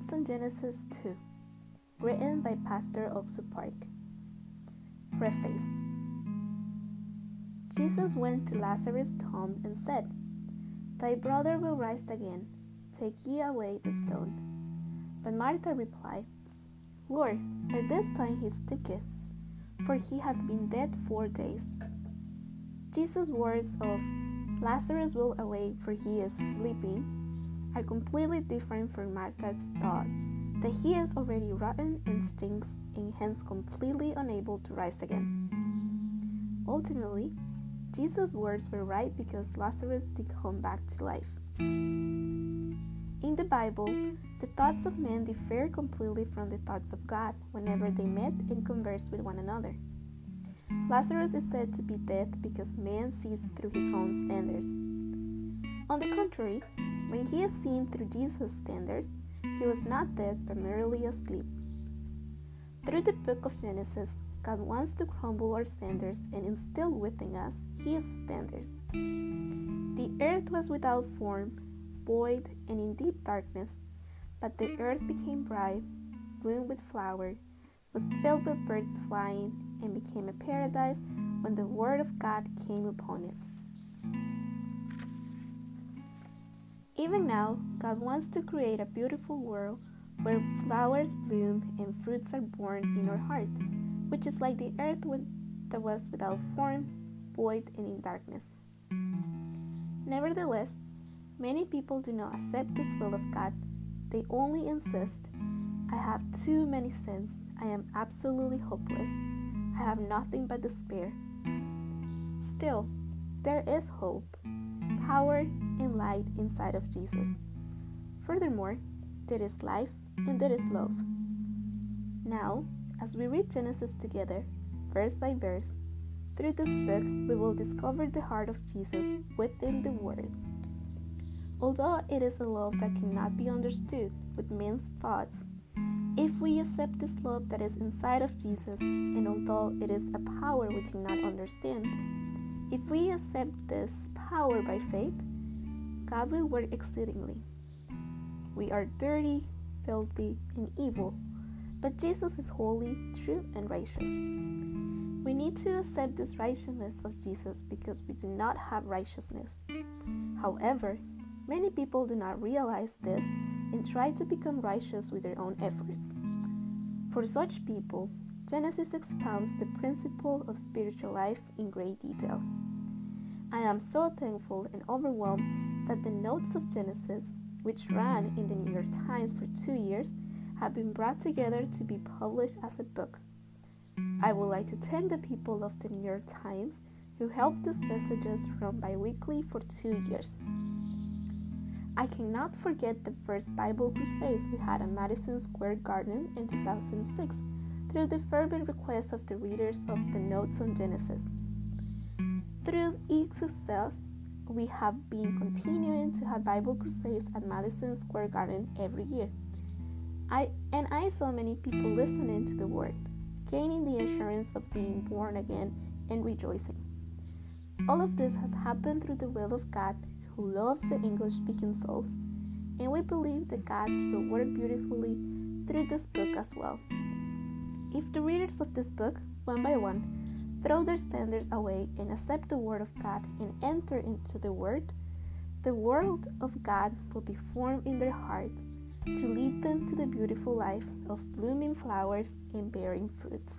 Notes on Genesis 2, written by Pastor Ock Soo Park. Preface Jesus went to Lazarus' tomb and said, Thy brother will rise again. Take ye away the stone. But Martha replied, Lord, by this time he stinketh, for he hath been dead four days. Jesus' words of Lazarus will awake, for he is sleeping are completely different from Martha's thought that he is already rotten and stinks and hence completely unable to rise again. Ultimately, Jesus' words were right because Lazarus did come back to life. In the Bible, the thoughts of men differ completely from the thoughts of God whenever they met and conversed with one another. Lazarus is said to be dead because man sees through his own standards. On the contrary, when he is seen through Jesus' standards, he was not dead but merely asleep. Through the book of Genesis, God wants to crumble our standards and instill within us His standards. The earth was without form, void, and in deep darkness, but the earth became bright, bloomed with flowers, was filled with birds flying, and became a paradise when the Word of God came upon it. Even now, God wants to create a beautiful world where flowers bloom and fruits are born in our heart, which is like the earth that was without form, void, and in darkness. Nevertheless, many people do not accept this will of God. They only insist, I have too many sins. I am absolutely hopeless. I have nothing but despair. Still, there is hope power and light inside of Jesus. Furthermore, there is life and there is love. Now, as we read Genesis together, verse by verse, through this book we will discover the heart of Jesus within the words. Although it is a love that cannot be understood with men's thoughts, if we accept this love that is inside of Jesus, and although it is a power we cannot understand, if we accept this power by faith, God will work exceedingly. We are dirty, filthy, and evil, but Jesus is holy, true, and righteous. We need to accept this righteousness of Jesus because we do not have righteousness. However, many people do not realize this and try to become righteous with their own efforts. For such people, Genesis expounds the principle of spiritual life in great detail. I am so thankful and overwhelmed that the notes of Genesis, which ran in the New York Times for two years, have been brought together to be published as a book. I would like to thank the people of the New York Times who helped these messages run bi weekly for two years. I cannot forget the first Bible crusades we had at Madison Square Garden in 2006 through the fervent request of the readers of the Notes on Genesis. Through each success, we have been continuing to have Bible crusades at Madison Square Garden every year. I and I saw many people listening to the word, gaining the assurance of being born again and rejoicing. All of this has happened through the will of God who loves the English speaking souls, and we believe that God will work beautifully through this book as well. If the readers of this book, one by one, throw their standards away and accept the Word of God and enter into the Word, the world of God will be formed in their hearts to lead them to the beautiful life of blooming flowers and bearing fruits.